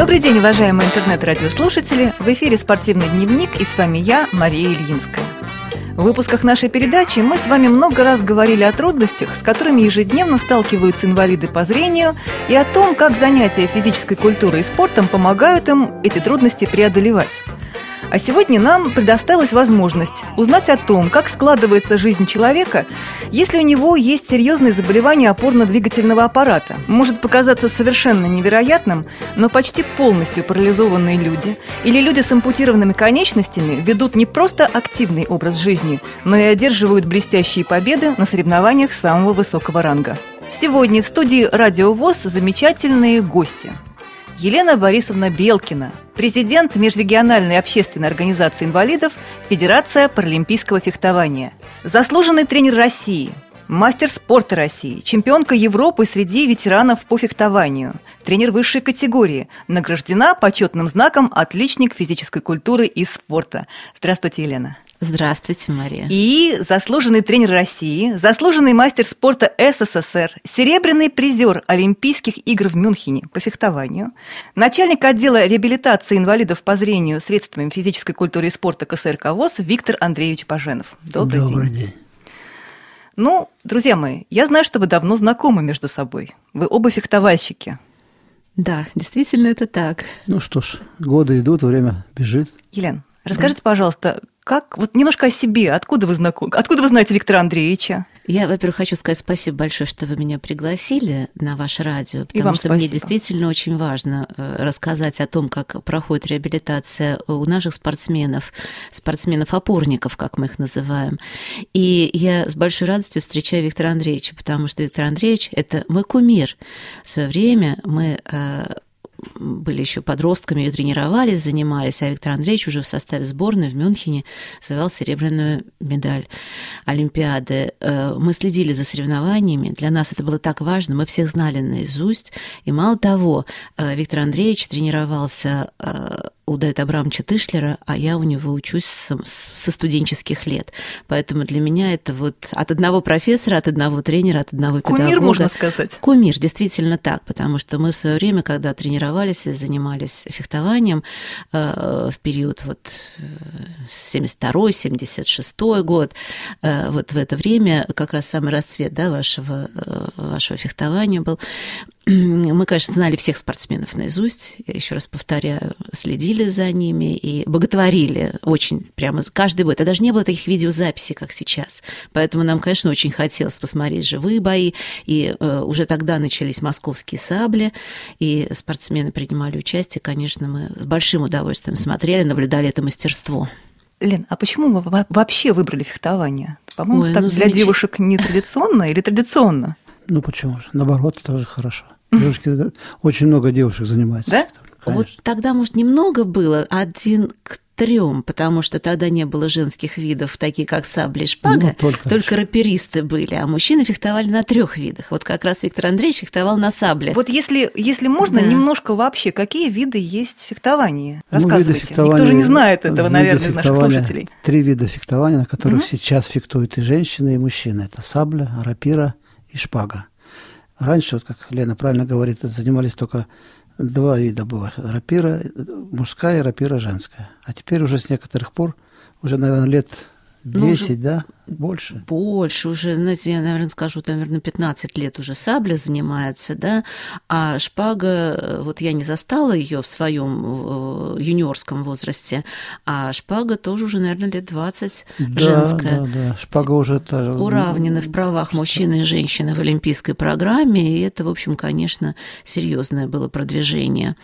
Добрый день, уважаемые интернет-радиослушатели! В эфире «Спортивный дневник» и с вами я, Мария Ильинская. В выпусках нашей передачи мы с вами много раз говорили о трудностях, с которыми ежедневно сталкиваются инвалиды по зрению, и о том, как занятия физической культурой и спортом помогают им эти трудности преодолевать. А сегодня нам предоставилась возможность узнать о том, как складывается жизнь человека, если у него есть серьезные заболевания опорно-двигательного аппарата. Может показаться совершенно невероятным, но почти полностью парализованные люди или люди с ампутированными конечностями ведут не просто активный образ жизни, но и одерживают блестящие победы на соревнованиях самого высокого ранга. Сегодня в студии «Радио ВОЗ» замечательные гости – Елена Борисовна Белкина, президент Межрегиональной общественной организации инвалидов Федерация паралимпийского фехтования, заслуженный тренер России, мастер спорта России, чемпионка Европы среди ветеранов по фехтованию, тренер высшей категории, награждена почетным знаком «Отличник физической культуры и спорта». Здравствуйте, Елена. Здравствуйте, Мария. И заслуженный тренер России, заслуженный мастер спорта СССР, серебряный призер Олимпийских игр в Мюнхене по фехтованию, начальник отдела реабилитации инвалидов по зрению средствами физической культуры и спорта КСРК ВОЗ Виктор Андреевич Паженов. Добрый, Добрый день. день. Ну, друзья мои, я знаю, что вы давно знакомы между собой. Вы оба фехтовальщики. Да, действительно это так. Ну что ж, годы идут, время бежит. Елена, расскажите, пожалуйста, как, вот немножко о себе, откуда вы знакомы, откуда вы знаете Виктора Андреевича? Я, во-первых, хочу сказать спасибо большое, что вы меня пригласили на ваше радио, потому что спасибо. мне действительно очень важно э, рассказать о том, как проходит реабилитация у наших спортсменов, спортсменов-опорников, как мы их называем. И я с большой радостью встречаю Виктора Андреевича, потому что Виктор Андреевич – это мой кумир. В свое время мы э, были еще подростками и тренировались, занимались, а Виктор Андреевич уже в составе сборной в Мюнхене завел серебряную медаль Олимпиады. Э, мы следили за соревнованиями, для нас это было так важно, мы всех знали наизусть, и мало того, э, Виктор Андреевич тренировался э, у Дайта Абрамовича Тышлера, а я у него учусь со студенческих лет. Поэтому для меня это вот от одного профессора, от одного тренера, от одного Кумир, педагога. можно сказать. Кумир, действительно так, потому что мы в свое время, когда тренировались и занимались фехтованием э, в период вот 72-76 год, э, вот в это время как раз самый расцвет да, вашего, э, вашего фехтования был, мы, конечно, знали всех спортсменов наизусть, я еще раз повторяю, следили за ними и боготворили очень прямо каждый бой. Это даже не было таких видеозаписей, как сейчас. Поэтому нам, конечно, очень хотелось посмотреть живые бои. И э, уже тогда начались московские сабли, и спортсмены принимали участие. Конечно, мы с большим удовольствием смотрели, наблюдали это мастерство. Лен, а почему вы вообще выбрали фехтование? По-моему, так ну, для замеч... девушек не традиционно или традиционно? Ну почему же? Наоборот, тоже хорошо. Девушки, очень много девушек занимается. Да? Конечно. Вот тогда, может, немного было, один к трем, потому что тогда не было женских видов, такие как сабли и шпага, ну, только, только раперисты были, а мужчины фехтовали на трех видах. Вот как раз Виктор Андреевич фехтовал на сабле. Вот если, если можно, да. немножко вообще, какие виды есть фехтования? Рассказывайте. Ну, фехтования, Никто же не знает этого, наверное, из наших слушателей. Три вида фехтования, на которых угу. сейчас фехтуют и женщины, и мужчины. Это сабля, рапира и шпага. Раньше, вот как Лена правильно говорит, занимались только два вида было. Рапира мужская рапира женская. А теперь уже с некоторых пор, уже, наверное, лет 10, ну, да? Больше? Больше уже, знаете, я, наверное, скажу, наверное, 15 лет уже сабля занимается, да, а шпага, э, вот я не застала ее в своем э, юниорском возрасте, а шпага тоже уже, наверное, лет 20 да, женская. Да, да, шпага уже тоже... Уравнены в правах мужчины и женщины в олимпийской программе, и это, в общем, конечно, серьезное было продвижение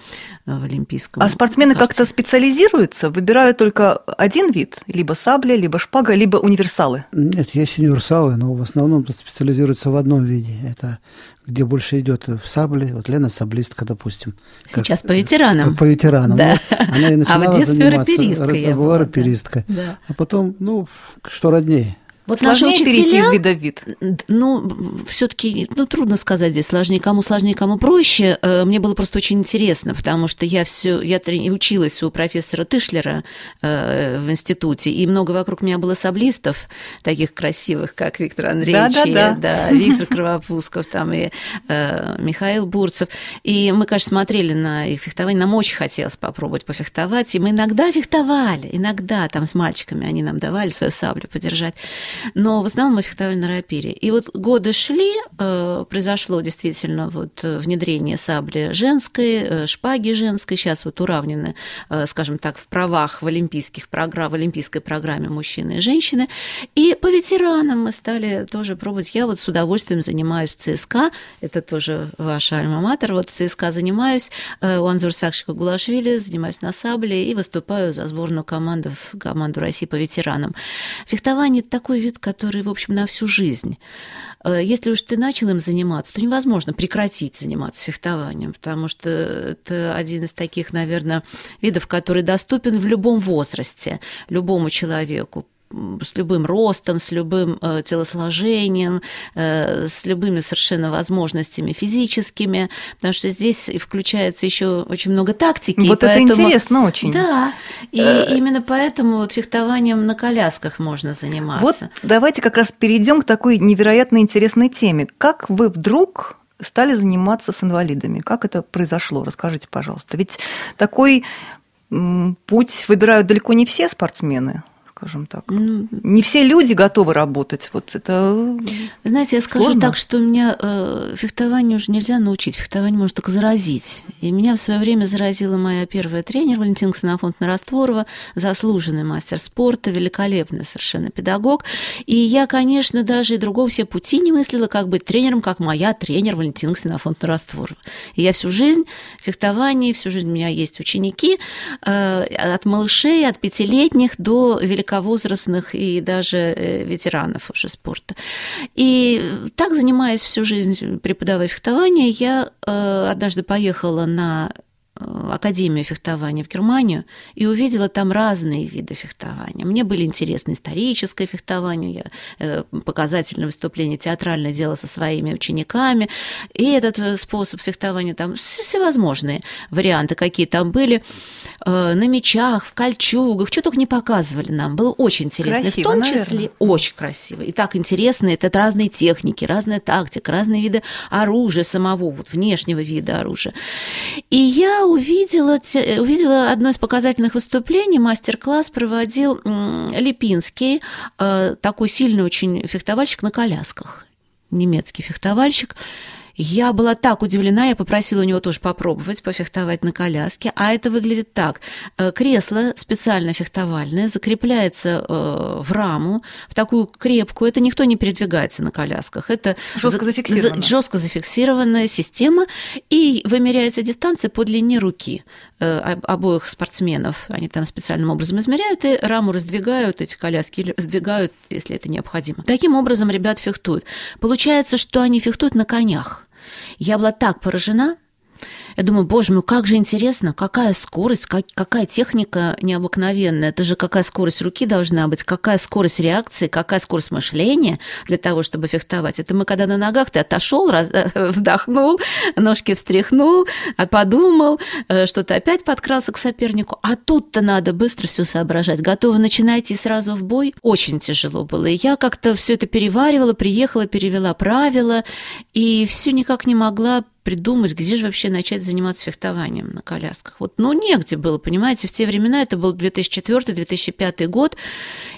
в олимпийском. А спортсмены как-то специализируются, выбирают только один вид, либо сабля, либо шпага, либо универсалы? Нет, есть универсалы, но в основном специализируются в одном виде. Это где больше идет в сабле. Вот Лена саблистка, допустим. Сейчас как, по ветеранам. По, ветеранам. Да. Ну, она и начинала а в детстве заниматься. раперистка я была. раперистка. Да. А потом, ну, что роднее. Вот сложнее наши учителя, перейти из вида в вид? Ну, все таки ну, трудно сказать здесь, сложнее кому сложнее, кому проще. Э, мне было просто очень интересно, потому что я все, я училась у профессора Тышлера э, в институте, и много вокруг меня было саблистов, таких красивых, как Виктор Андреевич, да, да, да. да Виктор Кровопусков, там и э, Михаил Бурцев. И мы, конечно, смотрели на их фехтование, нам очень хотелось попробовать пофехтовать, и мы иногда фехтовали, иногда там с мальчиками они нам давали свою саблю подержать но в основном мы фехтовали на рапире. И вот годы шли, э, произошло действительно вот э, внедрение сабли женской, э, шпаги женской, сейчас вот уравнены, скажем так, в правах в олимпийских программ, в олимпийской программе мужчины и женщины. И по ветеранам мы стали тоже пробовать. Я вот с удовольствием занимаюсь в ЦСКА, это тоже ваша альма-матер, вот в ЦСКА занимаюсь, у Анзур Сакшика Гулашвили, занимаюсь на сабле и выступаю за сборную команду, команду России по ветеранам. Фехтование – такой вид, который, в общем, на всю жизнь. Э, если уж ты начал им заниматься, то невозможно прекратить заниматься фехтованием, потому что это один из таких, наверное, видов, который доступен в любом возрасте, любому человеку с любым ростом, с любым э, телосложением, э, с любыми совершенно возможностями физическими, потому что здесь включается еще очень много тактики. Вот это поэтому... интересно очень. Да, и э... именно поэтому вот фехтованием на колясках можно заниматься. Вот давайте как раз перейдем к такой невероятно интересной теме. Как вы вдруг стали заниматься с инвалидами? Как это произошло? Расскажите, пожалуйста. Ведь такой путь выбирают далеко не все спортсмены скажем так. Ну, не все люди готовы работать. Вот это. Знаете, я скажу сложно. так, что меня э, фехтованию уже нельзя научить, фехтование может только заразить. И меня в свое время заразила моя первая тренер Валентина Ксенофонтовна Растворова, заслуженный мастер спорта, великолепный совершенно педагог. И я, конечно, даже и другого все пути не мыслила, как быть тренером, как моя тренер Валентина Ксенофонтовна Растворова. И я всю жизнь фехтование, всю жизнь у меня есть ученики э, от малышей, от пятилетних до великолепных великовозрастных и даже э, ветеранов уже спорта. И так, занимаясь всю жизнь преподавая фехтование, я э, однажды поехала на Академию фехтования в Германию и увидела там разные виды фехтования. Мне были интересны историческое фехтование, я э, показательное выступление театральное делала со своими учениками, и этот э, способ фехтования, там всевозможные варианты, какие там были, на мечах, в кольчугах, что только не показывали нам, было очень интересно, красиво, в том наверное. числе очень красиво, и так интересно, это разные техники, разная тактика, разные виды оружия самого, вот внешнего вида оружия. И я увидела, увидела одно из показательных выступлений, мастер-класс проводил Липинский, э, такой сильный очень фехтовальщик на колясках, немецкий фехтовальщик. Я была так удивлена, я попросила у него тоже попробовать пофехтовать на коляске. А это выглядит так. Э, кресло специально фехтовальное закрепляется э, в раму, в такую крепкую. Это никто не передвигается на колясках. Это жестко зафиксированная. жестко зафиксированная система. И вымеряется дистанция по длине руки э, обоих спортсменов. Они там специальным образом измеряют и раму раздвигают, эти коляски, или сдвигают, если это необходимо. Таким образом ребят фехтуют. Получается, что они фехтуют на конях. Я была так поражена, я думаю, боже мой, как же интересно, какая скорость, как, какая техника необыкновенная. Это же какая скорость руки должна быть, какая скорость реакции, какая скорость мышления для того, чтобы фехтовать. Это мы когда на ногах, ты отошел, раз, вздохнул, ножки встряхнул, а подумал, э, что ты опять подкрался к сопернику. А тут-то надо быстро все соображать. Готовы начинать и сразу в бой. Очень тяжело было. Я как-то все это переваривала, приехала, перевела правила, и все никак не могла придумать, где же вообще начать заниматься фехтованием на колясках. Вот, ну, негде было, понимаете, в те времена, это был 2004-2005 год,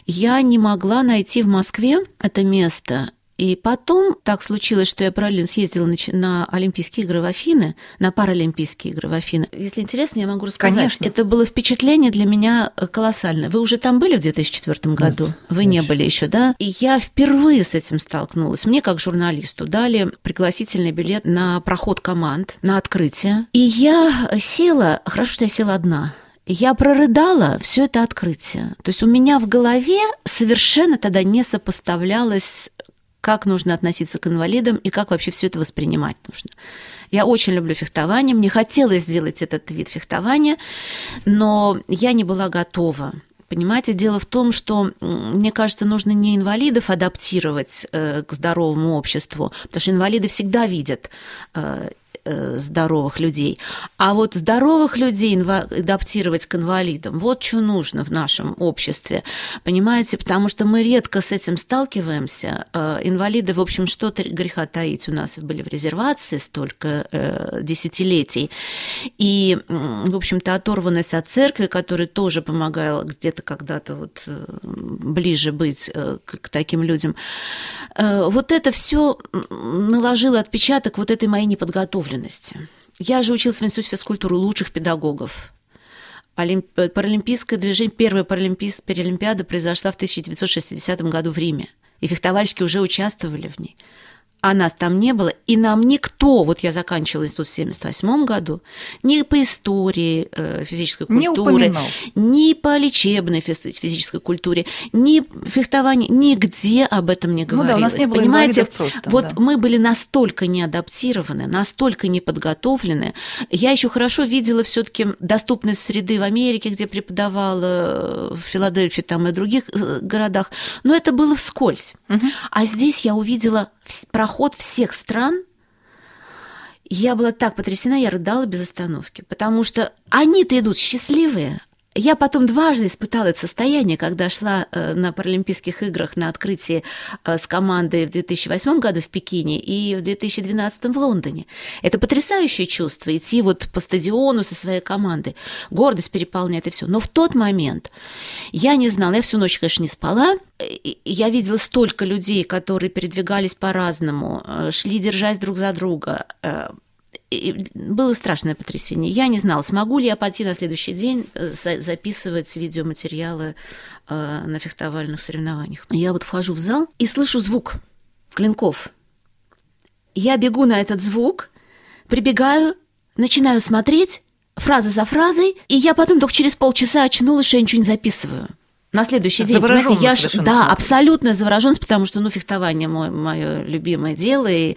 я не могла найти в Москве это место. И потом так случилось, что я параллельно съездила на, Олимпийские игры в Афины, на Паралимпийские игры в Афины. Если интересно, я могу рассказать. Конечно. Это было впечатление для меня э, колоссальное. Вы уже там были в 2004 году? Нет, Вы конечно. не были еще, да? И я впервые с этим столкнулась. Мне, как журналисту, дали пригласительный билет на проход команд, на открытие. И я села, хорошо, что я села одна, я прорыдала все это открытие. То есть у меня в голове совершенно тогда не сопоставлялось как нужно относиться к инвалидам и как вообще все это воспринимать нужно. Я очень люблю фехтование, мне хотелось сделать этот вид фехтования, но я не была готова Понимаете, дело в том, что, мне кажется, нужно не инвалидов адаптировать к здоровому обществу, потому что инвалиды всегда видят Э, здоровых людей. А вот здоровых людей адаптировать к инвалидам, вот что нужно в нашем обществе, понимаете, потому что мы редко с этим сталкиваемся. Э, инвалиды, в общем, что-то греха таить у нас были в резервации столько э, десятилетий. И, в общем-то, оторванность от церкви, которая тоже помогала где-то когда-то вот ближе быть к таким людям, вот это все наложило отпечаток вот этой моей неподготовленности особенности. Я же учился в Институте физкультуры лучших педагогов. Паралимпийское движение, первая паралимпиада произошла в 1960 году в Риме. И фехтовальщики уже участвовали в ней а нас там не было, и нам никто, вот я заканчивала институт в 78 году, ни по истории э, физической культуры, ни по лечебной физической культуре, ни фехтовании, нигде об этом не говорилось. Ну да, у нас не было Понимаете, просто, вот да. мы были настолько неадаптированы, настолько неподготовлены. Я еще хорошо видела все-таки доступность среды в Америке, где преподавала в Филадельфии там и других э, городах, но это было вскользь. Угу. А здесь я увидела проход всех стран, я была так потрясена, я рыдала без остановки, потому что они-то идут счастливые, я потом дважды испытала это состояние, когда шла э, на Паралимпийских играх на открытии э, с командой в 2008 году в Пекине и в 2012 в Лондоне. Это потрясающее чувство, идти вот по стадиону со своей командой. Гордость переполняет и все. Но в тот момент я не знала, я всю ночь, конечно, не спала, я видела столько людей, которые передвигались по-разному, э, шли, держась друг за друга, и было страшное потрясение. Я не знала, смогу ли я пойти на следующий день э, записывать видеоматериалы э, на фехтовальных соревнованиях. Я вот вхожу в зал и слышу звук клинков. Я бегу на этот звук, прибегаю, начинаю смотреть фраза за фразой, и я потом только через полчаса очнулась, что я ничего не записываю на следующий день, понимаете, я ж, да, смотрю. абсолютно завороженность, потому что, ну, фехтование мое, мое любимое дело и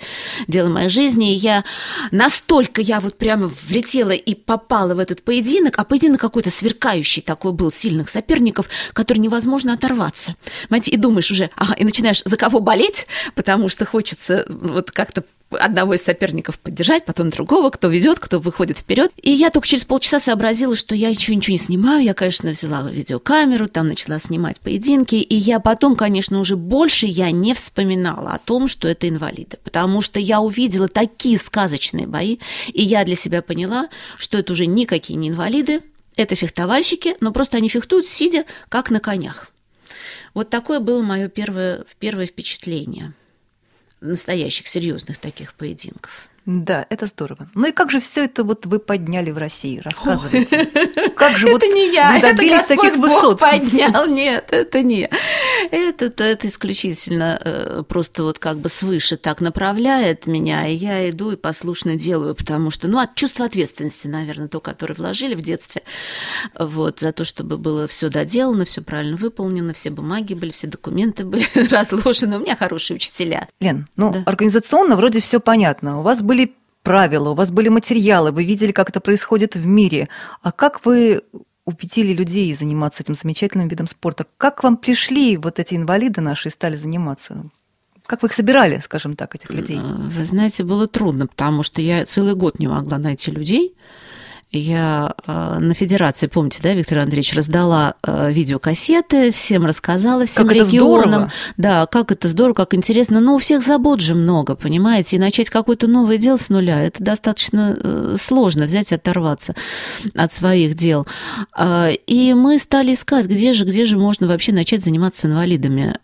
дело моей жизни, и я настолько я вот прямо влетела и попала в этот поединок, а поединок какой-то сверкающий такой был, сильных соперников, который невозможно оторваться, понимаете, и думаешь уже, ага, и начинаешь за кого болеть, потому что хочется вот как-то одного из соперников поддержать, потом другого, кто ведет, кто выходит вперед. И я только через полчаса сообразила, что я ничего, ничего не снимаю. Я, конечно, взяла видеокамеру, там начала снимать поединки. И я потом, конечно, уже больше я не вспоминала о том, что это инвалиды. Потому что я увидела такие сказочные бои, и я для себя поняла, что это уже никакие не инвалиды, это фехтовальщики, но просто они фехтуют, сидя как на конях. Вот такое было мое первое, первое впечатление настоящих, серьезных таких поединков. Да, это здорово. Ну и как же все это вот вы подняли в России? Рассказывайте. Как же вот это не я, вы добились это таких высот? Поднял, нет, это не. Это, это, это исключительно э, просто вот как бы свыше так направляет меня, и я иду и послушно делаю, потому что, ну, от чувства ответственности, наверное, то, которое вложили в детстве, вот, за то, чтобы было все доделано, все правильно выполнено, все бумаги были, все документы были разложены. У меня хорошие учителя. Лен, ну, да. организационно вроде все понятно. У вас были правила, у вас были материалы, вы видели, как это происходит в мире. А как вы убедили людей заниматься этим замечательным видом спорта? Как вам пришли вот эти инвалиды наши и стали заниматься? Как вы их собирали, скажем так, этих людей? Вы знаете, было трудно, потому что я целый год не могла найти людей, я э, на федерации, помните, да, Виктор Андреевич, раздала э, видеокассеты, всем рассказала, всем как регионам. Да, как это здорово, как интересно. Но у всех забот же много, понимаете, и начать какое-то новое дело с нуля, это достаточно э, сложно взять и оторваться от своих дел. И мы стали искать, где же, где же можно вообще начать заниматься с инвалидами.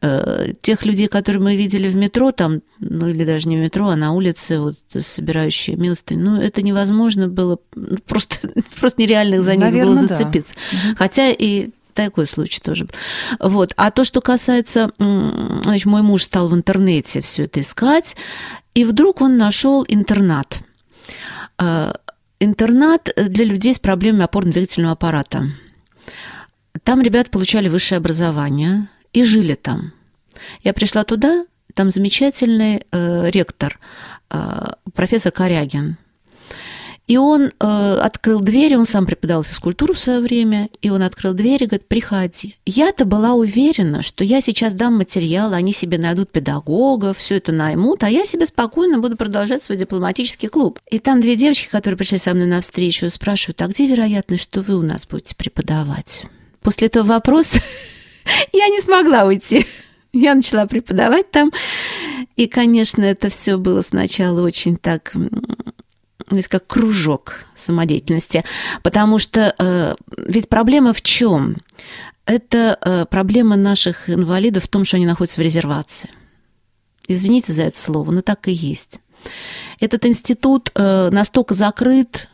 Тех людей, которые мы видели в метро, там, ну или даже не в метро, а на улице, вот собирающие милостынь, ну это невозможно было ну, просто просто нереально за них Наверное, было зацепиться. Да. Хотя и такой случай тоже был. Вот. А то, что касается, значит, мой муж стал в интернете все это искать, и вдруг он нашел интернат. Э, интернат для людей с проблемами опорно-двигательного аппарата. Там ребята получали высшее образование и жили там. Я пришла туда, там замечательный э, ректор, э, профессор Корягин. И он э, открыл дверь, он сам преподавал физкультуру в свое время, и он открыл дверь и говорит, приходи. Я-то была уверена, что я сейчас дам материал, они себе найдут педагога, все это наймут, а я себе спокойно буду продолжать свой дипломатический клуб. И там две девочки, которые пришли со мной на встречу, спрашивают, а где вероятность, что вы у нас будете преподавать? После этого вопроса я не смогла уйти. Я начала преподавать там. И, конечно, это все было сначала очень так есть как кружок самодеятельности, потому что э, ведь проблема в чем? Это э, проблема наших инвалидов в том, что они находятся в резервации. Извините за это слово, но так и есть. Этот институт э, настолько закрыт,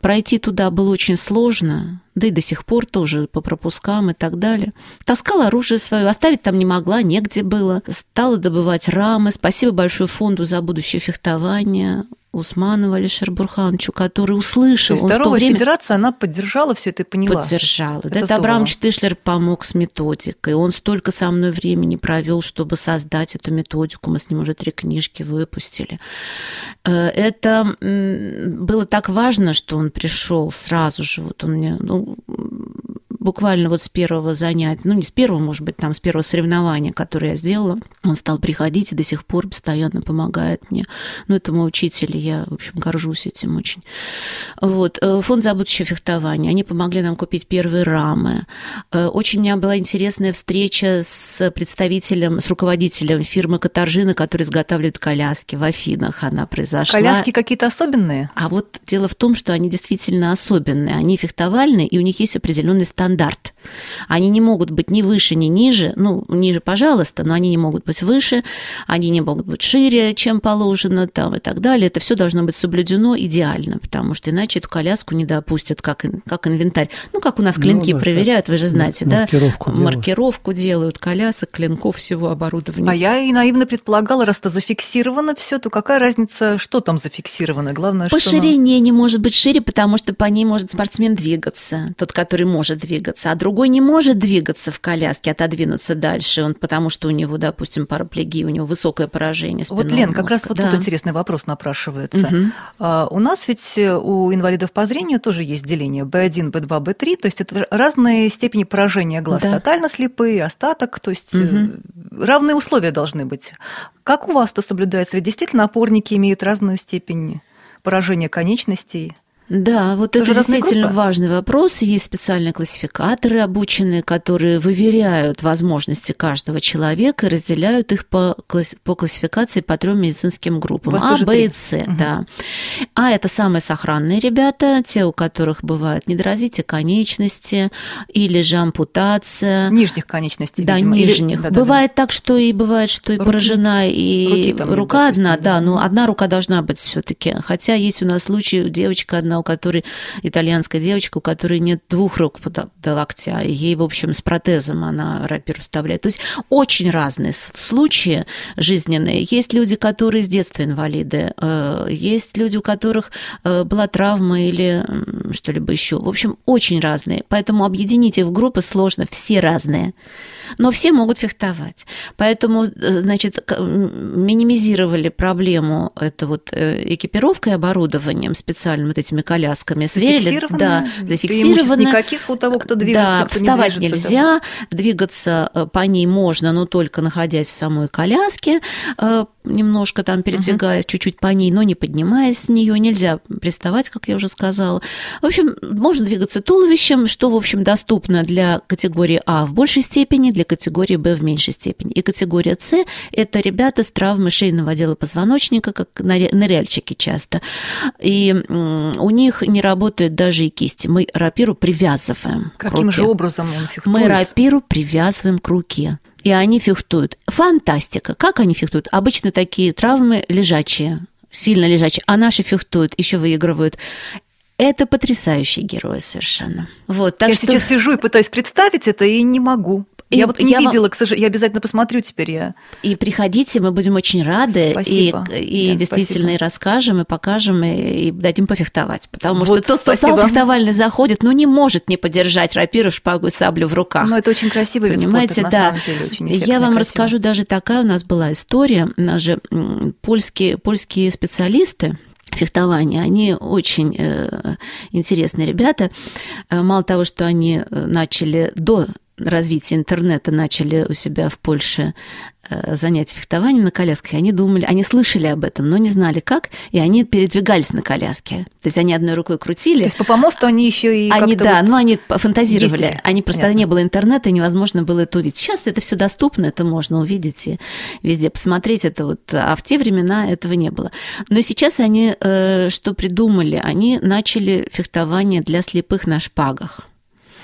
пройти туда было очень сложно, да и до сих пор тоже по пропускам и так далее. Таскала оружие свое, оставить там не могла, негде было. Стала добывать рамы. Спасибо большое фонду за будущее фехтование. Усманова Алишер Бурхановичу, который услышал. То есть Здоровая время... Федерация, она поддержала все это и поняла. Поддержала. Это, это Абрам Штышлер помог с методикой. Он столько со мной времени провел, чтобы создать эту методику. Мы с ним уже три книжки выпустили. Э, это было так важно, что он пришел сразу же. Вот он мне, ну, буквально вот с первого занятия, ну не с первого, может быть, там с первого соревнования, которое я сделала, он стал приходить и до сих пор постоянно помогает мне. Ну, это мой учитель, и я, в общем, горжусь этим очень. Вот. Э, фонд за будущее фехтование. Они помогли нам купить первые рамы. Э, очень у меня была интересная встреча с представителем, с руководителем фирмы Катаржина, который изготавливает коляски в Афинах. Она произошла. Коляски какие-то особенные? А вот дело в том, что они действительно особенные. Они фехтовальные, и у них есть определенный стандарт стандарт. Они не могут быть ни выше, ни ниже. Ну, ниже, пожалуйста, но они не могут быть выше, они не могут быть шире, чем положено, там и так далее. Это все должно быть соблюдено идеально, потому что иначе эту коляску не допустят как, как инвентарь. Ну, как у нас клинки ну, да, проверяют, вы же знаете, да? Маркировку, да? маркировку делают колясок, клинков, всего оборудования. А я и наивно предполагала, раз это зафиксировано все, то какая разница, что там зафиксировано? Главное, по что... Ширине не может быть шире, потому что по ней может спортсмен двигаться, тот, который может двигаться двигаться, а другой не может двигаться в коляске, отодвинуться дальше, он, потому что у него, допустим, параплегия, у него высокое поражение Вот, Лен, как раз вот да. тут интересный вопрос напрашивается. Угу. А, у нас ведь э, у инвалидов по зрению тоже есть деление B1, B2, B3, то есть это разные степени поражения глаз, да. тотально слепые, остаток, то есть угу. равные условия должны быть. Как у вас это соблюдается? Ведь действительно опорники имеют разную степень поражения конечностей. Да, вот Тоже это действительно группы? важный вопрос. Есть специальные классификаторы обученные, которые выверяют возможности каждого человека и разделяют их по, по классификации по трем медицинским группам. А, Б и С, угу. да. А это самые сохранные ребята, те, у которых бывает недоразвитие конечности или же ампутация. Нижних конечностей, Да, видимо. нижних. Или... Да, бывает да, так, что и бывает, что и руки, поражена, и рука допустим, одна, да, но одна рука должна быть все таки Хотя есть у нас случаи, девочка одна у которой итальянская девочка, у которой нет двух рук до, до локтя, и ей, в общем, с протезом она рапир вставляет. То есть очень разные случаи жизненные. Есть люди, которые с детства инвалиды, э, есть люди, у которых э, была травма или что-либо еще. В общем, очень разные. Поэтому объединить их в группы сложно, все разные. Но все могут фехтовать. Поэтому, э, значит, минимизировали проблему это вот экипировкой, оборудованием специальным вот этими колясками. Сверили, да, зафиксировано. Никаких у того, кто движется. Да, вставать не нельзя, двигаться э, по ней можно, но только находясь в самой коляске, э, немножко там передвигаясь угу. чуть-чуть по ней, но не поднимаясь с нее, нельзя приставать, как я уже сказала. В общем, можно двигаться туловищем, что, в общем, доступно для категории А в большей степени, для категории Б в меньшей степени. И категория С – это ребята с травмой шейного отдела позвоночника, как ныряльщики часто. И у них не работает даже и кисти. Мы рапиру привязываем Каким же образом он фехтует? Мы рапиру привязываем к руке и они фехтуют. Фантастика. Как они фехтуют? Обычно такие травмы лежачие, сильно лежачие, а наши фехтуют, еще выигрывают. Это потрясающие герои совершенно. Вот, так я что... сейчас сижу и пытаюсь представить это, и не могу. И я вот не я видела, вам... к сожалению, я обязательно посмотрю теперь я. И приходите, мы будем очень рады. Спасибо. И, и да, действительно спасибо. и расскажем, и покажем, и, и дадим пофехтовать. Потому вот, что тот, кто стал фехтовальный, заходит, ну не может не подержать рапиру, шпагу и саблю в руках. Ну это очень красиво, Понимаете, спорта, да. Деле, очень я вам красиво. расскажу даже такая у нас была история. У нас же польские, польские специалисты, фехтования. Они очень э, интересные ребята. Э, мало того, что они э, начали до развития интернета начали у себя в Польше э, занятия фехтованием на колясках, они думали, они слышали об этом, но не знали как, и они передвигались на коляске. То есть они одной рукой крутили. То есть по помосту они еще и Они, да, вот ну они фантазировали. Ездили. Они просто Понятно. не было интернета, и невозможно было это увидеть. Сейчас это все доступно, это можно увидеть и везде посмотреть это вот. А в те времена этого не было. Но сейчас они э, что придумали? Они начали фехтование для слепых на шпагах.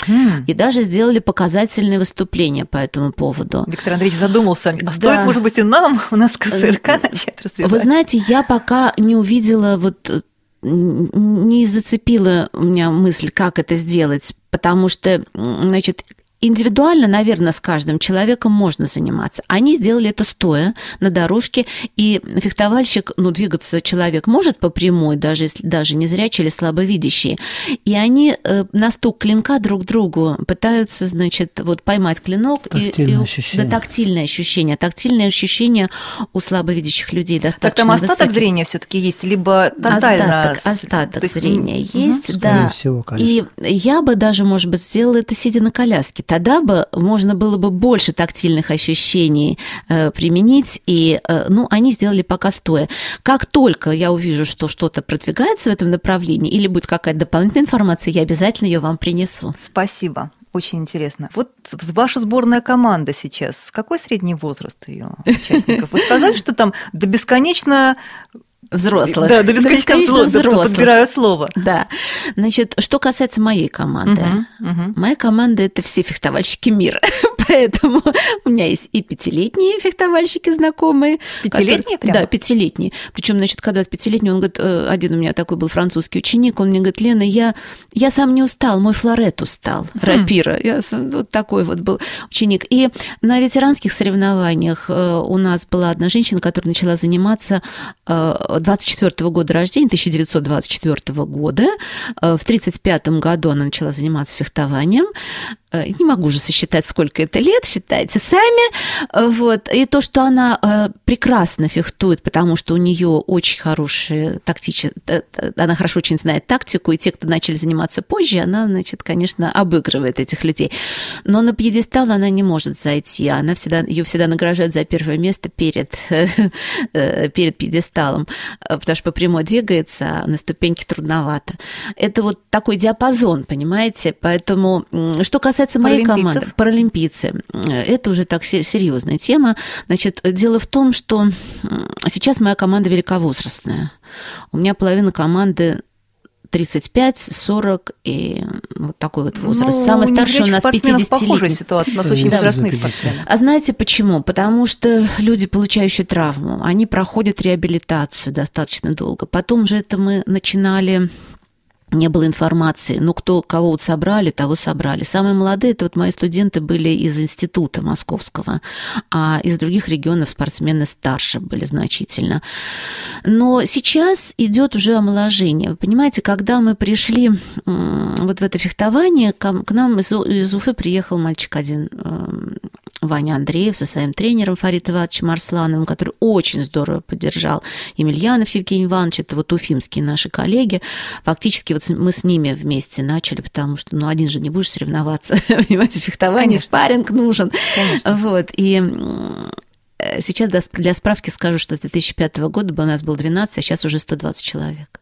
Mm. И даже сделали показательные выступления по этому поводу. Виктор Андреевич задумался, а да. стоит, может быть, и нам у нас КСРК э, начать развивать? Вы знаете, я пока не увидела вот не зацепила у меня мысль, как это сделать, потому что, значит, Индивидуально, наверное, с каждым человеком можно заниматься. Они сделали это стоя на дорожке, и фехтовальщик, ну, двигаться человек может по прямой, даже если даже не зрячий или слабовидящий. И они э, на стук клинка друг другу пытаются, значит, вот поймать клинок. Тактильное и, ощущение. Да, тактильное ощущение. Тактильное ощущение у слабовидящих людей достаточно Так там остаток высокий. зрения все таки есть, либо тотально... Остаток, остаток есть, зрения угу. есть, да. Всего, и я бы даже, может быть, сделала это сидя на коляске тогда бы можно было бы больше тактильных ощущений э, применить, и, э, ну, они сделали пока стоя. Как только я увижу, что что-то продвигается в этом направлении, или будет какая-то дополнительная информация, я обязательно ее вам принесу. Спасибо. Очень интересно. Вот ваша сборная команда сейчас, какой средний возраст ее участников? Вы сказали, что там до бесконечно взрослых. Да, до бесконечно, до взрослых. Подбираю слово. Да. Значит, что касается моей команды. Угу, угу. Моя команда – это все фехтовальщики мира. Поэтому у меня есть и пятилетние фехтовальщики знакомые. Пятилетние прямо? Да, пятилетние. Причем, значит, когда пятилетний, он говорит, э, один у меня такой был французский ученик, он мне говорит, Лена, я, я сам не устал, мой флорет устал, хм. рапира. Я, вот такой вот был ученик. И на ветеранских соревнованиях э, у нас была одна женщина, которая начала заниматься 24 э, года рождения, 1924 года. В 1935 году она начала заниматься фехтованием. Э, не могу уже сосчитать, сколько это лет, считайте сами. Вот. И то, что она э, прекрасно фехтует, потому что у нее очень хорошие тактические, э, она хорошо очень знает тактику, и те, кто начали заниматься позже, она, значит, конечно, обыгрывает этих людей. Но на пьедестал она не может зайти, она всегда, ее всегда награждают за первое место перед, перед пьедесталом, потому что по прямой двигается, а на ступеньке трудновато. Это вот такой диапазон, понимаете? Поэтому, что касается моей команды, паралимпийцы, это уже так серьезная тема. Значит, дело в том, что сейчас моя команда великовозрастная. У меня половина команды 35, 40 и вот такой вот возраст. Ну, Самый старший у нас 50 похожая ситуация, у нас очень да, возрастные спортсмены. А знаете почему? Потому что люди, получающие травму, они проходят реабилитацию достаточно долго. Потом же это мы начинали не было информации. Ну, кто, кого вот собрали, того собрали. Самые молодые, это вот мои студенты были из института московского, а из других регионов спортсмены старше были значительно. Но сейчас идет уже омоложение. Вы понимаете, когда мы пришли вот в это фехтование, к нам из, из Уфы приехал мальчик один, эм, Ваня Андреев со своим тренером Фарид Ивановичем Арслановым, который очень здорово поддержал Емельянов Евгений Иванович, это вот уфимские наши коллеги. Фактически вот мы с ними вместе начали, потому что, ну, один же не будешь соревноваться, понимаете, фехтование, Конечно. спарринг нужен. Конечно. Вот, и сейчас для справки скажу, что с 2005 года у нас было 12, а сейчас уже 120 человек.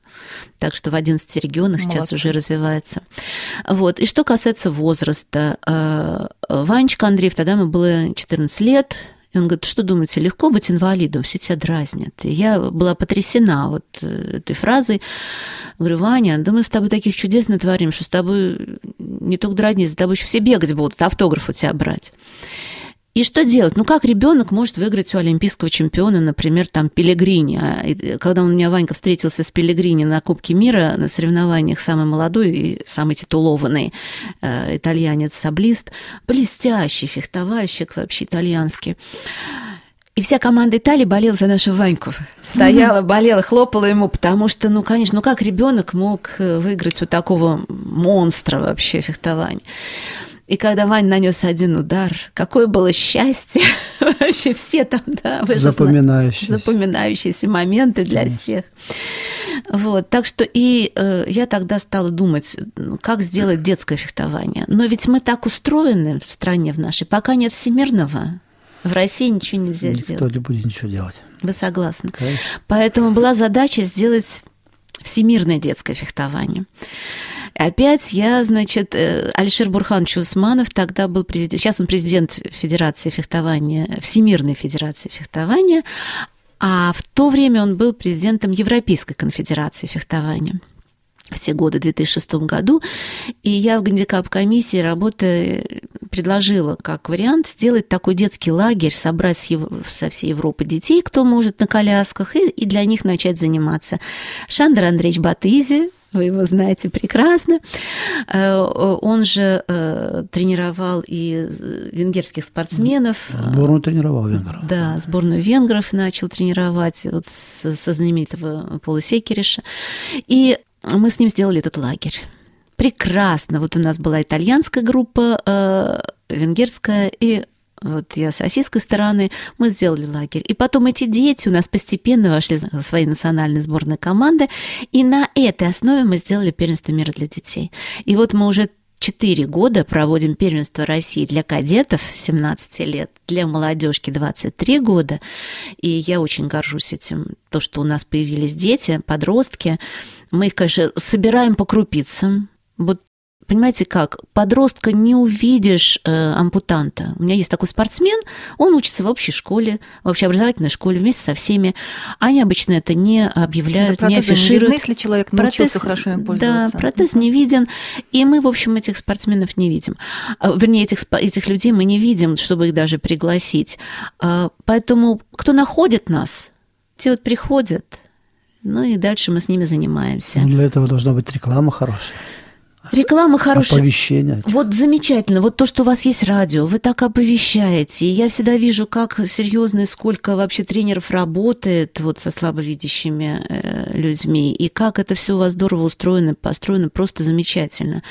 Так что в 11 регионах Молодцы. сейчас уже развивается. Вот. И что касается возраста, э, Ванечка Андреев, тогда ему было 14 лет, и он говорит, что думаете, легко быть инвалидом, все тебя дразнят. И я была потрясена вот э, этой фразой. Говорю, Ваня, да мы с тобой таких чудес натворим, что с тобой не только дразнить, с тобой еще все бегать будут, автограф у тебя брать. И что делать? Ну, как ребенок может выиграть у олимпийского чемпиона, например, там, Пелегрини? А, когда у меня Ванька встретился с Пелегрини на Кубке мира, на соревнованиях, самый молодой и самый титулованный э, итальянец-саблист, блестящий фехтовальщик вообще итальянский. И вся команда Италии болела за нашу Ваньку. Стояла, болела, хлопала ему, потому что, ну, конечно, ну как ребенок мог э, выиграть у такого монстра вообще фехтования? И когда Вань нанес один удар, какое было счастье! Вообще все там, да, запоминающиеся. запоминающиеся моменты для Конечно. всех. Вот, так что и э, я тогда стала думать, как сделать детское фехтование. Но ведь мы так устроены в стране в нашей, пока нет всемирного, в России ничего нельзя Никто сделать. Никто не будет ничего делать. Вы согласны? Конечно. Поэтому была задача сделать всемирное детское фехтование. Опять я, значит, э, Алишер Бурханович Усманов тогда был президент, сейчас он президент Федерации фехтования, Всемирной Федерации фехтования, а в то время он был президентом Европейской конфедерации фехтования в те годы, в 2006 году. И я в гандикап-комиссии работы предложила как вариант сделать такой детский лагерь, собрать со всей Европы детей, кто может на колясках, и, и для них начать заниматься. Шандер Андреевич Батызи, вы его знаете прекрасно. Э, он же э, тренировал и венгерских спортсменов. Сборную тренировал венгров. Да, сборную венгров начал тренировать вот со знаменитого Пола Секериша. И мы с ним сделали этот лагерь. Прекрасно. Вот у нас была итальянская группа, э, венгерская и вот я с российской стороны, мы сделали лагерь. И потом эти дети у нас постепенно вошли в свои национальные сборные команды, и на этой основе мы сделали первенство мира для детей. И вот мы уже четыре года проводим первенство России для кадетов 17 лет, для молодежки 23 года. И я очень горжусь этим, то, что у нас появились дети, подростки. Мы их, конечно, собираем по крупицам. Вот понимаете как, подростка не увидишь э, ампутанта. У меня есть такой спортсмен, он учится в общей школе, в общеобразовательной школе вместе со всеми. Они обычно это не объявляют, да, не афишируют. Не видно, если человек научился протез, хорошо им пользоваться. Да, протез не виден, и мы, в общем, этих спортсменов не видим. А, вернее, этих, этих людей мы не видим, чтобы их даже пригласить. А, поэтому кто находит нас, те вот приходят, ну и дальше мы с ними занимаемся. Ну, для этого должна быть реклама хорошая. Реклама хорошая. Оповещение. Вот замечательно. Вот то, что у вас есть радио, вы так оповещаете. И я всегда вижу, как серьезно и сколько вообще тренеров работает вот со слабовидящими э, людьми. И как это все у вас здорово устроено, построено, просто замечательно.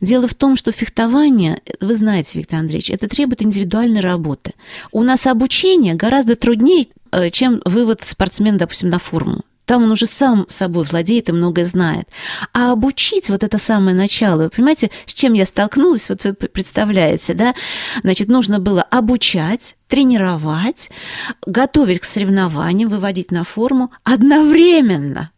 Дело в том, что фехтование, вы знаете, Виктор Андреевич, это требует индивидуальной работы. У нас обучение гораздо труднее, э, чем вывод спортсмена, допустим, на форму. Там он уже сам собой владеет и многое знает. А обучить вот это самое начало, вы понимаете, с чем я столкнулась, вот вы представляете, да? Значит, нужно было обучать, тренировать, готовить к соревнованиям, выводить на форму одновременно –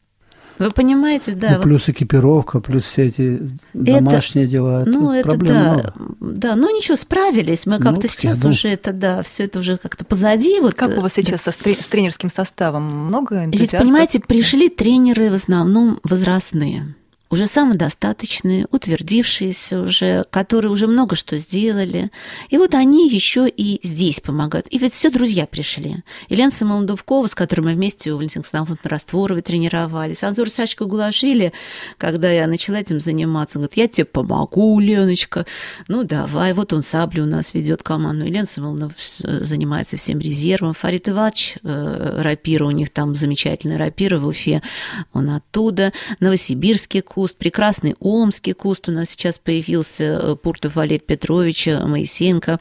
вы понимаете, да. Ну, вот... Плюс экипировка, плюс все эти домашние это, дела. Ну, это да. Много. Да, ну ничего, справились. Мы как-то ну, сейчас думаю... уже это, да, все это уже как-то позади. Вот, как у вас сейчас да. со, с тренерским составом? Много энтузиастов? Ведь, понимаете, пришли тренеры в основном возрастные уже самодостаточные, утвердившиеся уже, которые уже много что сделали. И вот они еще и здесь помогают. И ведь все друзья пришли. Елена Самолдовкова, с которой мы вместе у Валентина Александровны Растворовой тренировались, Анзор Сачка Гулашили, когда я начала этим заниматься, он говорит, я тебе помогу, Леночка. Ну, давай. Вот он саблю у нас ведет команду. Елена Самолдовна занимается всем резервом. Фарид Ивач, э, рапира, у них там замечательная рапира в Уфе, он оттуда. Новосибирский куст, прекрасный омский куст у нас сейчас появился, э, Пуртов Валерий Петрович, э, Моисеенко,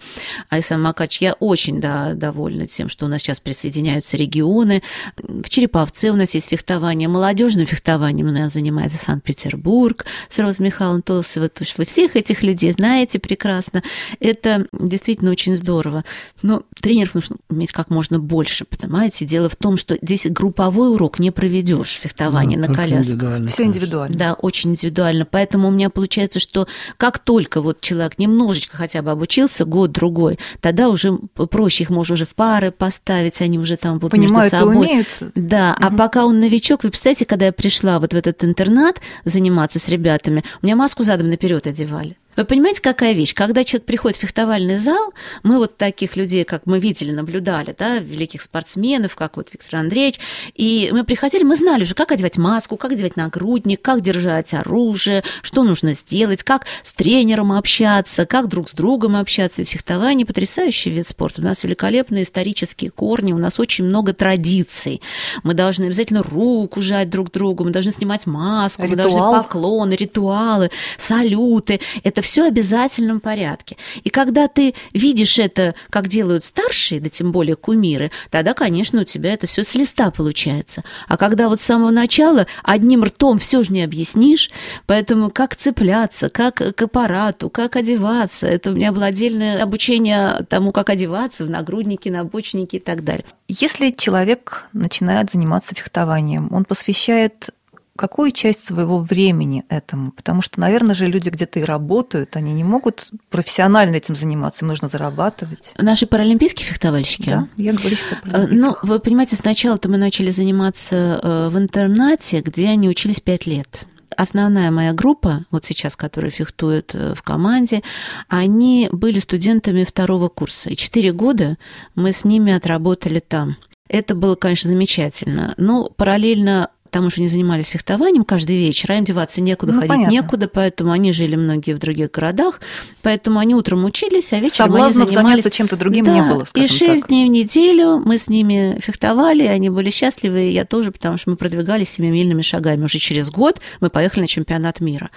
Айсан Макач. Я очень да, довольна тем, что у нас сейчас присоединяются регионы. В Череповце у нас есть фехтование, молодежным фехтованием у нас занимается Санкт-Петербург с Розой Михайловной Толсовой. Вы всех этих людей знаете прекрасно. Это действительно очень здорово. Но тренеров нужно иметь как можно больше, понимаете? Дело в том, что здесь групповой урок не проведешь фехтование ну, на коляске. Все индивидуально. Да, очень индивидуально. Поэтому у меня получается, что как только вот человек немножечко хотя бы обучился, год-другой, тогда уже проще их можно уже в пары поставить, они уже там будут Понимают между собой. умеют. Да, угу. а пока он новичок, вы представляете, когда я пришла вот в этот интернат заниматься с ребятами, у меня маску задом наперед одевали. Вы понимаете, какая вещь? Когда человек приходит в фехтовальный зал, мы вот таких людей, как мы видели, наблюдали, да, великих спортсменов, как вот Виктор Андреевич, и мы приходили, мы знали уже, как одевать маску, как одевать нагрудник, как держать оружие, что нужно сделать, как с тренером общаться, как друг с другом общаться. Ведь фехтование – потрясающий вид спорта. У нас великолепные исторические корни, у нас очень много традиций. Мы должны обязательно руку жать друг другу, мы должны снимать маску, Ритуал. мы должны поклоны, ритуалы, салюты. Это все обязательном порядке. И когда ты видишь это, как делают старшие, да тем более кумиры, тогда, конечно, у тебя это все с листа получается. А когда вот с самого начала одним ртом все же не объяснишь, поэтому как цепляться, как к аппарату, как одеваться, это у меня было отдельное обучение тому, как одеваться в нагрудники, набочники и так далее. Если человек начинает заниматься фехтованием, он посвящает какую часть своего времени этому? Потому что, наверное же, люди где-то и работают, они не могут профессионально этим заниматься, им нужно зарабатывать. Наши паралимпийские фехтовальщики? Да, я говорю сейчас о э, Ну, вы понимаете, сначала-то мы начали заниматься э, в интернате, где они учились пять лет основная моя группа, вот сейчас, которая фехтует э, в команде, они были студентами второго курса. И четыре года мы с ними отработали там. Это было, конечно, замечательно. Но параллельно потому что они занимались фехтованием каждый вечер, а им деваться некуда, ну, ходить понятно. некуда, поэтому они жили многие в других городах, поэтому они утром учились, а вечером Соблазнов они занимались... заняться чем-то другим да, не было, И шесть так. дней в неделю мы с ними фехтовали, они были счастливы, и я тоже, потому что мы продвигались семимильными шагами. Уже через год мы поехали на чемпионат мира.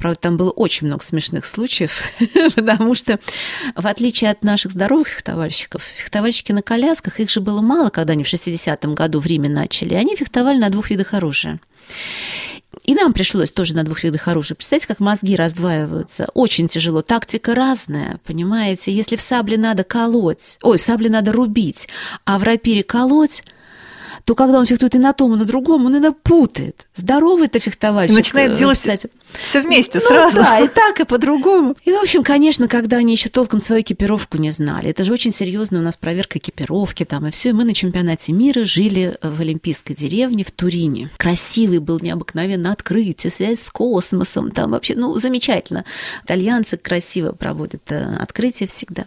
Правда, там было очень много смешных случаев, потому что, в отличие от наших здоровых фехтовальщиков, фехтовальщики на колясках, их же было мало, когда они в 60-м году в Риме начали, они фехтовали на двух видах оружия. И нам пришлось тоже на двух видах оружия. Представьте, как мозги раздваиваются. Очень тяжело. Тактика разная, понимаете? Если в сабле надо колоть, ой, в сабле надо рубить, а в рапире колоть, то когда он фехтует и на том, и на другом, он иногда путает. Здоровый это фехтовальщик. И начинает делать кстати, все вместе ну, сразу. Да, и так, и по-другому. И, в общем, конечно, когда они еще толком свою экипировку не знали, это же очень серьезная у нас проверка экипировки там, и все. И мы на чемпионате мира жили в Олимпийской деревне в Турине. Красивый был необыкновенно открытие, связь с космосом, там вообще, ну, замечательно. Итальянцы красиво проводят э, открытие всегда.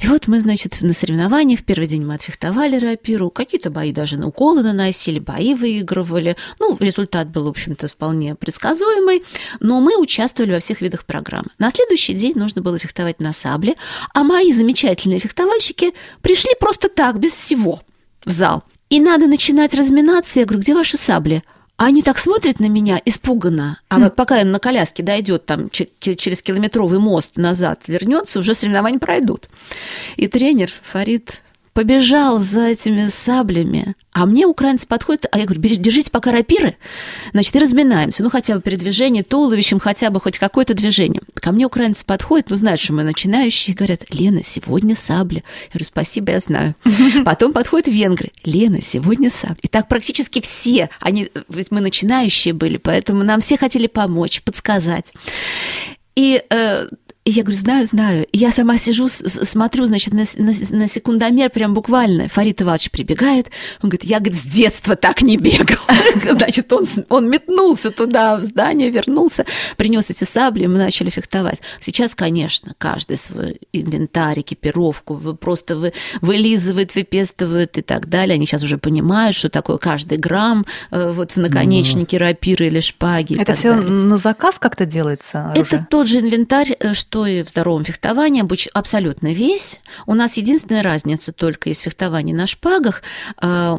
И вот мы, значит, на соревнованиях, в первый день мы отфехтовали рапиру, какие-то бои даже на уколы наносили, бои выигрывали. Ну, результат был, в общем-то, вполне предсказуемый но мы участвовали во всех видах программы. На следующий день нужно было фехтовать на сабле, а мои замечательные фехтовальщики пришли просто так, без всего, в зал. И надо начинать разминаться. Я говорю, где ваши сабли? Они так смотрят на меня испуганно. А вот пока я на коляске дойдет там через километровый мост назад, вернется, уже соревнования пройдут. И тренер Фарид побежал за этими саблями. А мне украинцы подходят, а я говорю, держите пока рапиры, значит, и разминаемся. Ну, хотя бы передвижение туловищем, хотя бы хоть какое-то движение. Ко мне украинцы подходят, ну, знают, что мы начинающие, говорят, Лена, сегодня сабля. Я говорю, спасибо, я знаю. Потом подходят венгры, Лена, сегодня сабля. И так практически все, они, ведь мы начинающие были, поэтому нам все хотели помочь, подсказать. И э, и я говорю, знаю, знаю. И я сама сижу, смотрю, значит, на, на, на секундомер, прям буквально. Фарид Иванович прибегает, он говорит, я, говорит, с детства так не бегал. Значит, он, он метнулся туда, в здание, вернулся, принес эти сабли, и мы начали фехтовать. Сейчас, конечно, каждый свой инвентарь, экипировку просто вы, вылизывает, выпестывает и так далее. Они сейчас уже понимают, что такое каждый грамм э, вот в наконечнике рапиры или шпаги. Это все на заказ как-то делается? Это тот же инвентарь, э, что и в здоровом фехтовании, абсолютно весь. У нас единственная разница только из фехтования на шпагах э,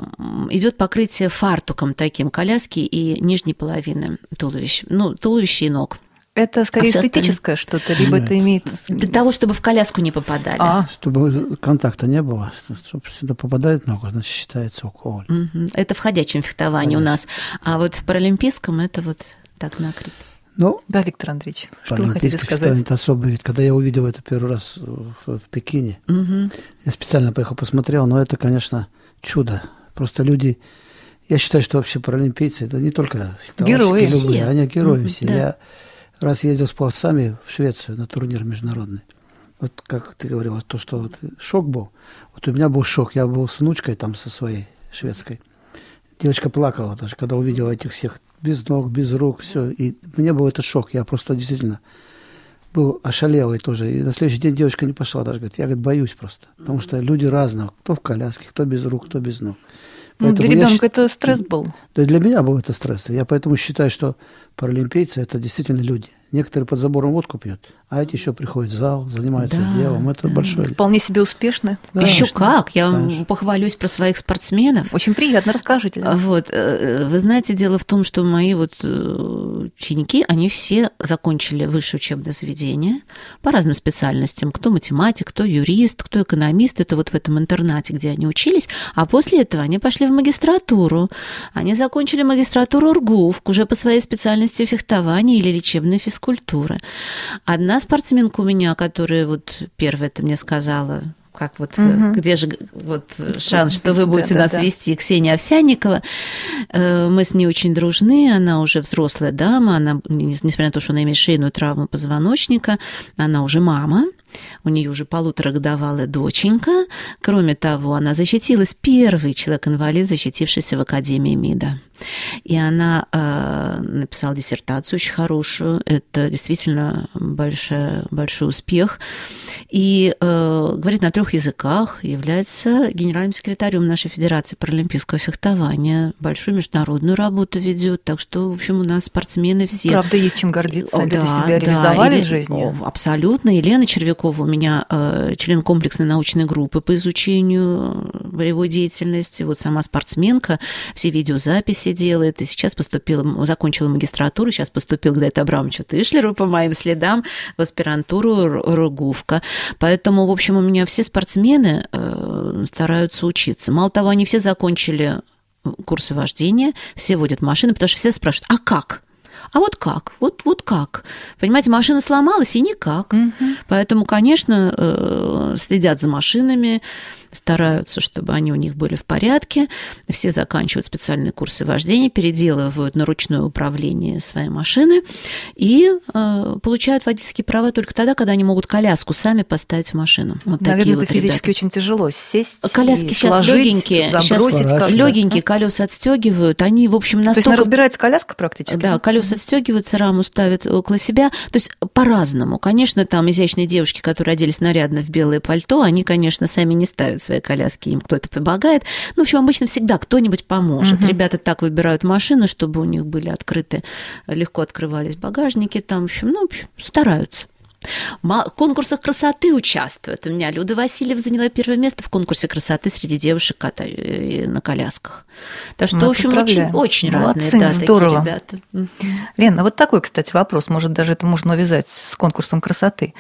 идет покрытие фартуком таким коляски и нижней половины туловища, ну, туловища и ног. Это скорее а эстетическое что-то, либо Нет. это имеет... Для того, чтобы в коляску не попадали. А. Чтобы контакта не было, чтобы сюда попадает ногу, значит, считается укол. Угу. Это в ходячем фехтовании Ходячий. у нас. А вот в паралимпийском это вот так накрыто. Ну, да, Виктор Андреевич, что вы хотите сказать? Это особый вид. Когда я увидел это первый раз в, в Пекине, угу. я специально поехал посмотрел, но это, конечно, чудо. Просто люди... Я считаю, что вообще паралимпийцы, это не только герои. любые, они герои угу, все. Да. Я раз ездил с пловцами в Швецию на турнир международный. Вот как ты говорила, то, что вот шок был. Вот у меня был шок. Я был с внучкой там со своей шведской. Девочка плакала даже, когда увидела этих всех без ног, без рук, все. И мне был это шок. Я просто действительно был ошалелый тоже. И на следующий день девочка не пошла даже. Говорит, я говорит, боюсь просто. Потому что люди разные. Кто в коляске, кто без рук, кто без ног. Ну, поэтому для ребенка я, это стресс был. Да, для меня был это стресс. Я поэтому считаю, что паралимпийцы – это действительно люди. Некоторые под забором водку пьют, а эти еще приходят в зал, занимаются да, делом. Это да. большое. Вполне себе успешно. Да, еще как. Я конечно. вам похвалюсь про своих спортсменов. Очень приятно, расскажите. Вот. Э, вы знаете, дело в том, что мои вот э, ученики, они все закончили высшее учебное заведение по разным специальностям. Кто математик, кто юрист, кто экономист. Это вот в этом интернате, где они учились. А после этого они пошли в магистратуру. Они закончили магистратуру РГУФ уже по своей специальности фехтования или лечебной физкультуры. Одна спортсменка у меня, которая вот первая это мне сказала, как вот угу. где же вот шанс, что вы будете да, нас да, вести, Ксения Овсянникова. Э, мы с ней очень дружны, она уже взрослая дама, она, несмотря на то, что она имеет шейную травму позвоночника, она уже мама, у нее уже полуторагодовалая доченька. Кроме того, она защитилась, первый человек-инвалид, защитившийся в Академии МИДа. И она э, написала диссертацию очень хорошую. Это действительно большой, большой успех. И э, говорит на трех языках, является генеральным секретарем нашей Федерации паралимпийского фехтования, большую международную работу ведет. Так что, в общем, у нас спортсмены все. Правда, есть чем гордиться. Люди да, себя реализовали да, в жизни. Абсолютно. Елена Червякова у меня э, член комплексной научной группы по изучению волевой деятельности. Вот сама спортсменка, все видеозаписи делает, и сейчас поступила, закончила магистратуру, сейчас поступил к Дайте Абрамовичу Тышлеру по моим следам в аспирантуру Ругувка. Поэтому, в общем, у меня все спортсмены э, стараются учиться. Мало того, они все закончили курсы вождения, все водят машины, потому что все спрашивают, а как? А вот как? Вот, вот как? Понимаете, машина сломалась, и никак. Угу. Поэтому, конечно, э, следят за машинами, стараются, чтобы они у них были в порядке. Все заканчивают специальные курсы вождения, переделывают на ручное управление свои машины и э, получают водительские права только тогда, когда они могут коляску сами поставить в машину. Вот Наверное, такие это вот физически ребята. очень тяжело сесть. Коляски сейчас легенькие, сейчас легенькие да? колеса отстегивают. Они, в общем, настолько... То есть разбирается коляска практически? Да, колеса отстегиваются, раму ставят около себя. То есть по-разному. Конечно, там изящные девушки, которые оделись нарядно в белое пальто, они, конечно, сами не ставят свои коляски, им кто-то помогает. Ну, в общем, обычно всегда кто-нибудь поможет. Угу. Ребята так выбирают машины, чтобы у них были открыты, легко открывались багажники там, в общем, ну, в общем, стараются. В конкурсах красоты участвуют. У меня Люда Васильев заняла первое место в конкурсе красоты среди девушек э, на колясках. Так что, ну, в общем, очень, очень разные да, здорово. такие ребята. Лена, вот такой, кстати, вопрос. Может, даже это можно увязать с конкурсом красоты.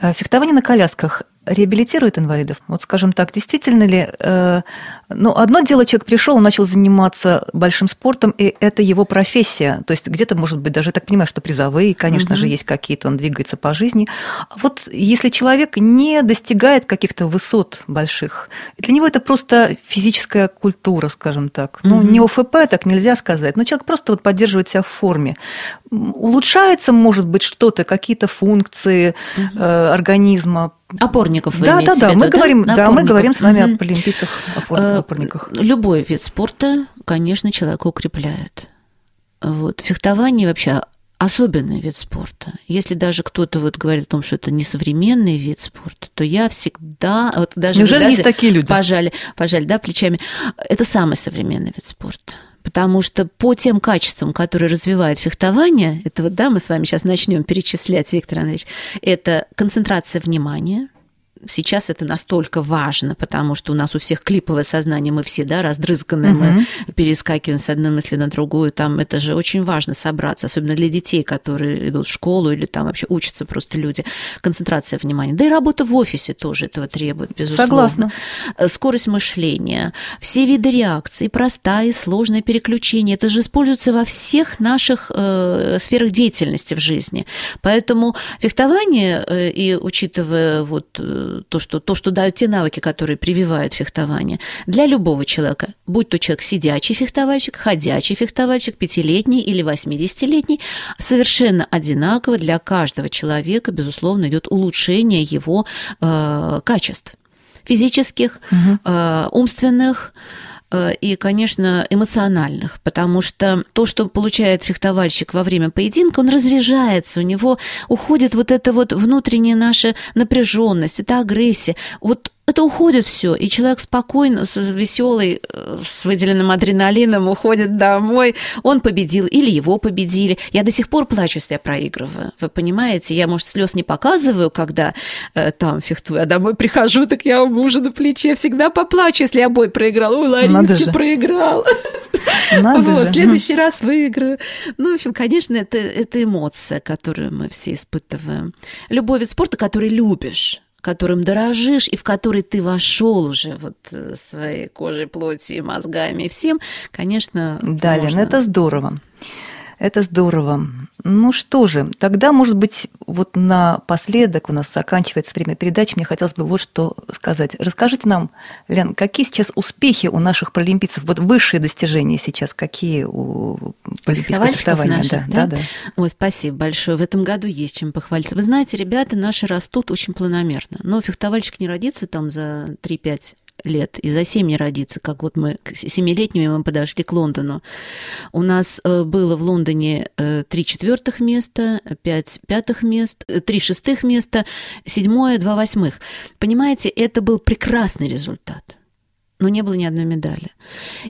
Э, фехтование на колясках реабилитирует инвалидов? Вот скажем так, действительно ли... Э, ну, одно дело, человек пришел, начал заниматься большим спортом, и это его профессия. То есть где-то, может быть, даже, я так понимаю, что призовые, конечно угу. же, есть какие-то, он двигается по жизни. А вот если человек не достигает каких-то высот больших, для него это просто физическая культура, скажем так. Ну, угу. не ОФП, так нельзя сказать, но человек просто вот поддерживает себя в форме. Улучшается, может быть, что-то, какие-то функции угу. э, организма, Опорников вы да, да, да, мы да? говорим, да, мы говорим с вами угу. о паралимпийцах, э, опорниках. Любой вид спорта, конечно, человека укрепляет. Вот. Фехтование вообще особенный вид спорта. Если даже кто-то вот говорит о том, что это не современный вид спорта, то я всегда... Вот даже Неужели даже есть такие люди? Пожали, пожали, да, плечами. Это самый современный вид спорта потому что по тем качествам, которые развивает фехтование, это вот, да, мы с вами сейчас начнем перечислять, Виктор Андреевич, это концентрация внимания, сейчас это настолько важно, потому что у нас у всех клиповое сознание, мы все, да, раздрызганные, угу. мы перескакиваем с одной мысли на другую, там это же очень важно собраться, особенно для детей, которые идут в школу или там вообще учатся просто люди. Концентрация внимания. Да и работа в офисе тоже этого требует, безусловно. Согласна. Э, скорость мышления, все виды реакций, простая и сложное переключение, это же используется во всех наших э, сферах деятельности в жизни. Поэтому фехтование, э, и учитывая вот э, то, что, то, что дают те навыки, которые прививают фехтование, для любого человека, будь то человек сидячий фехтовальщик, ходячий фехтовальщик, пятилетний или восьмидесятилетний, совершенно одинаково для каждого человека, безусловно, идет улучшение его э, качеств физических, угу. э, умственных, и, конечно, эмоциональных, потому что то, что получает фехтовальщик во время поединка, он разряжается, у него уходит вот эта вот внутренняя наша напряженность, это агрессия. Вот это уходит все, и человек спокойно, веселый, э, с выделенным адреналином уходит домой. Он победил или его победили. Я до сих пор плачу, если я проигрываю. Вы понимаете? Я, может, слез не показываю, когда э, там фехтую, а домой прихожу, так я у мужа на плече всегда поплачу, если я бой проиграл. Ой, Ларинский проиграл. Надо вот, же. в следующий раз выиграю. Ну, в общем, конечно, это, это эмоция, которую мы все испытываем. Любой вид спорта, который любишь которым дорожишь и в который ты вошел уже вот э, своей кожей, плотью, мозгами и всем, конечно, Да, можно... Лен, это здорово. Это здорово. Ну что же, тогда, может быть, вот напоследок, у нас заканчивается время передачи, мне хотелось бы вот что сказать. Расскажите нам, Лен, какие сейчас успехи у наших паралимпийцев, вот высшие достижения сейчас, какие у паралимпийского фехтования? Наших, да, да? да, Ой, спасибо большое. В этом году есть чем похвалиться. Вы знаете, ребята наши растут очень планомерно, но фехтовальщик не родится там за 3-5 лет, и за семь не родится, как вот мы к семилетними мы подошли к Лондону. У нас э, было в Лондоне э, три четвертых места, пять пятых мест, э, три шестых места, седьмое, два восьмых. Понимаете, это был прекрасный результат но не было ни одной медали.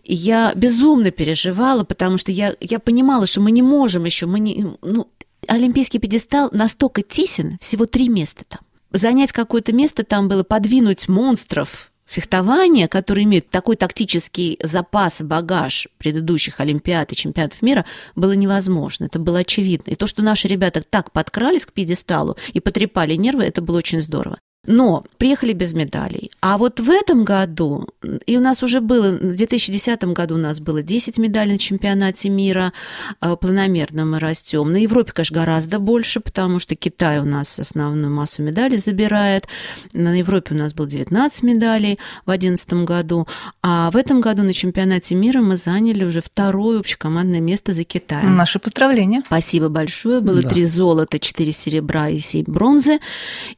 И я безумно переживала, потому что я, я понимала, что мы не можем еще, мы не, ну, олимпийский пьедестал настолько тесен, всего три места там. Занять какое-то место там было, подвинуть монстров, фехтования, которые имеют такой тактический запас, багаж предыдущих Олимпиад и чемпионатов мира, было невозможно. Это было очевидно. И то, что наши ребята так подкрались к пьедесталу и потрепали нервы, это было очень здорово. Но приехали без медалей. А вот в этом году, и у нас уже было, в 2010 году у нас было 10 медалей на чемпионате мира, э, планомерно мы растем. На Европе, конечно, гораздо больше, потому что Китай у нас основную массу медалей забирает. На Европе у нас было 19 медалей в 2011 году. А в этом году на чемпионате мира мы заняли уже второе общекомандное место за Китаем. Наши поздравления. Спасибо большое. Было да. 3 золота, 4 серебра и 7 бронзы.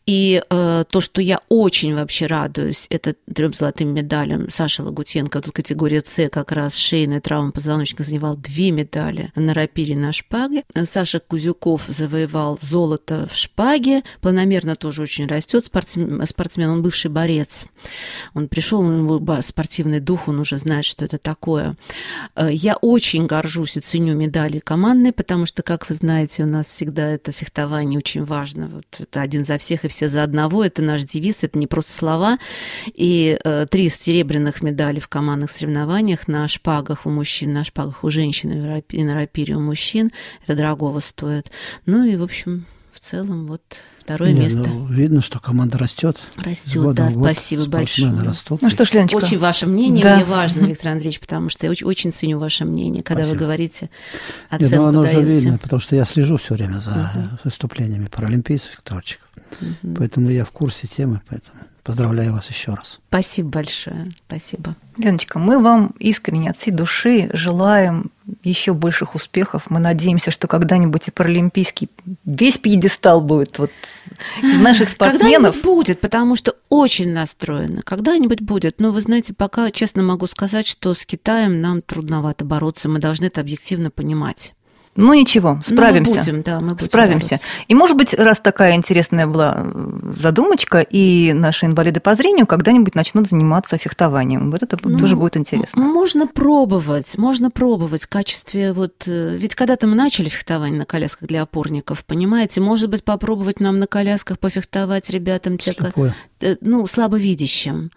И э, то, что я очень вообще радуюсь, это трем золотым медалям Саша Лагутенко, тут категория С, как раз шейная травма позвоночника, завоевал две медали на рапире на шпаге. Саша Кузюков завоевал золото в шпаге, планомерно тоже очень растет спортсмен, спортсмен, он бывший борец. Он пришел, у него спортивный дух, он уже знает, что это такое. Э, я очень горжусь и ценю медали командные, потому что, как вы знаете, у нас всегда это фехтование очень важно. Вот это один за всех и все за одного. Это наш девиз, это не просто слова. И э, три серебряных медали в командных соревнованиях на шпагах у мужчин, на шпагах у женщин и на рапире у мужчин. Это дорогого стоит. Ну и, в общем, в целом вот второе Не, место. Ну, видно, что команда растет. Растет, да, спасибо большое. Растут. Ну что ж, Леночка. Очень ваше мнение да. мне важно, Виктор Андреевич, потому что я очень, очень ценю ваше мнение, когда спасибо. вы говорите оценку Нет, ну, оно даете. уже видно, потому что я слежу все время за угу. выступлениями паралимпийцев, викторчиков. Угу. Поэтому я в курсе темы, поэтому поздравляю вас еще раз. Спасибо большое. Спасибо. Леночка, мы вам искренне от всей души желаем еще больших успехов. Мы надеемся, что когда-нибудь и паралимпийский весь пьедестал будет вот из наших спортсменов. Когда-нибудь будет, потому что очень настроено. Когда-нибудь будет. Но вы знаете, пока честно могу сказать, что с Китаем нам трудновато бороться. Мы должны это объективно понимать. Ну ничего, справимся. Ну, мы будем, да, мы будем справимся. Бороться. И, может быть, раз такая интересная была э, задумочка, и наши инвалиды по зрению когда-нибудь начнут заниматься фехтованием. Вот это ну, тоже будет интересно. Можно пробовать, можно пробовать в качестве вот... Э, ведь когда-то мы начали фехтование на колясках для опорников, понимаете? Может быть, попробовать нам на колясках пофехтовать ребятам, те, э, ну, слабовидящим.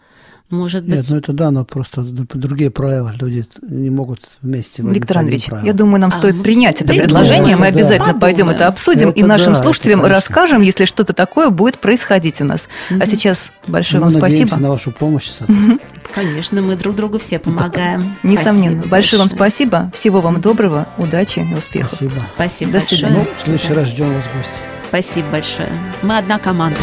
Может быть... Нет, ну это да, но просто другие правила. Люди не могут вместе. Виктор Андреевич, я думаю, нам а, стоит принять это предложение. Мы обязательно да, пойдем это обсудим это и нашим да, слушателям расскажем, если что-то такое будет происходить у нас. А сейчас большое мы вам спасибо. на вашу помощь, Конечно, мы друг другу все помогаем. Несомненно. Большое вам спасибо. Всего вам доброго, удачи и успехов. Спасибо. Спасибо До свидания. Ну, в следующий раз ждем вас в гости. Спасибо большое. Мы одна команда.